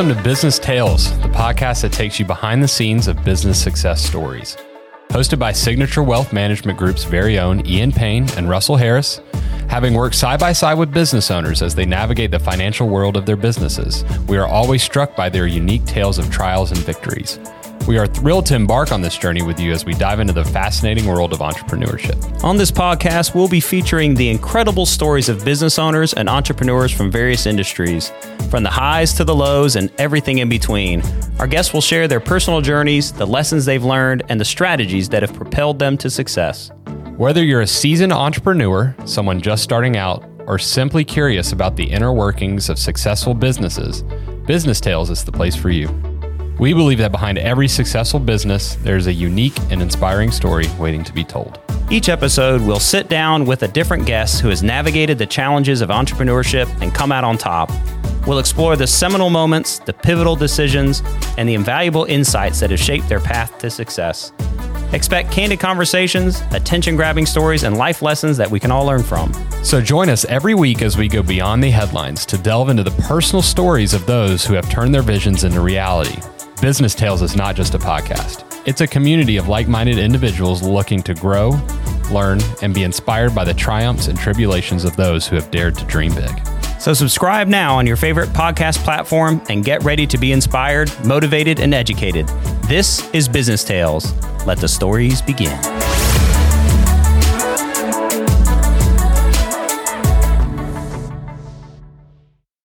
Welcome to Business Tales, the podcast that takes you behind the scenes of business success stories. Hosted by Signature Wealth Management Group's very own Ian Payne and Russell Harris, having worked side by side with business owners as they navigate the financial world of their businesses, we are always struck by their unique tales of trials and victories. We are thrilled to embark on this journey with you as we dive into the fascinating world of entrepreneurship. On this podcast, we'll be featuring the incredible stories of business owners and entrepreneurs from various industries, from the highs to the lows and everything in between. Our guests will share their personal journeys, the lessons they've learned, and the strategies that have propelled them to success. Whether you're a seasoned entrepreneur, someone just starting out, or simply curious about the inner workings of successful businesses, Business Tales is the place for you. We believe that behind every successful business, there's a unique and inspiring story waiting to be told. Each episode, we'll sit down with a different guest who has navigated the challenges of entrepreneurship and come out on top. We'll explore the seminal moments, the pivotal decisions, and the invaluable insights that have shaped their path to success. Expect candid conversations, attention grabbing stories, and life lessons that we can all learn from. So join us every week as we go beyond the headlines to delve into the personal stories of those who have turned their visions into reality. Business Tales is not just a podcast, it's a community of like minded individuals looking to grow, learn, and be inspired by the triumphs and tribulations of those who have dared to dream big. So, subscribe now on your favorite podcast platform and get ready to be inspired, motivated, and educated. This is Business Tales. Let the stories begin.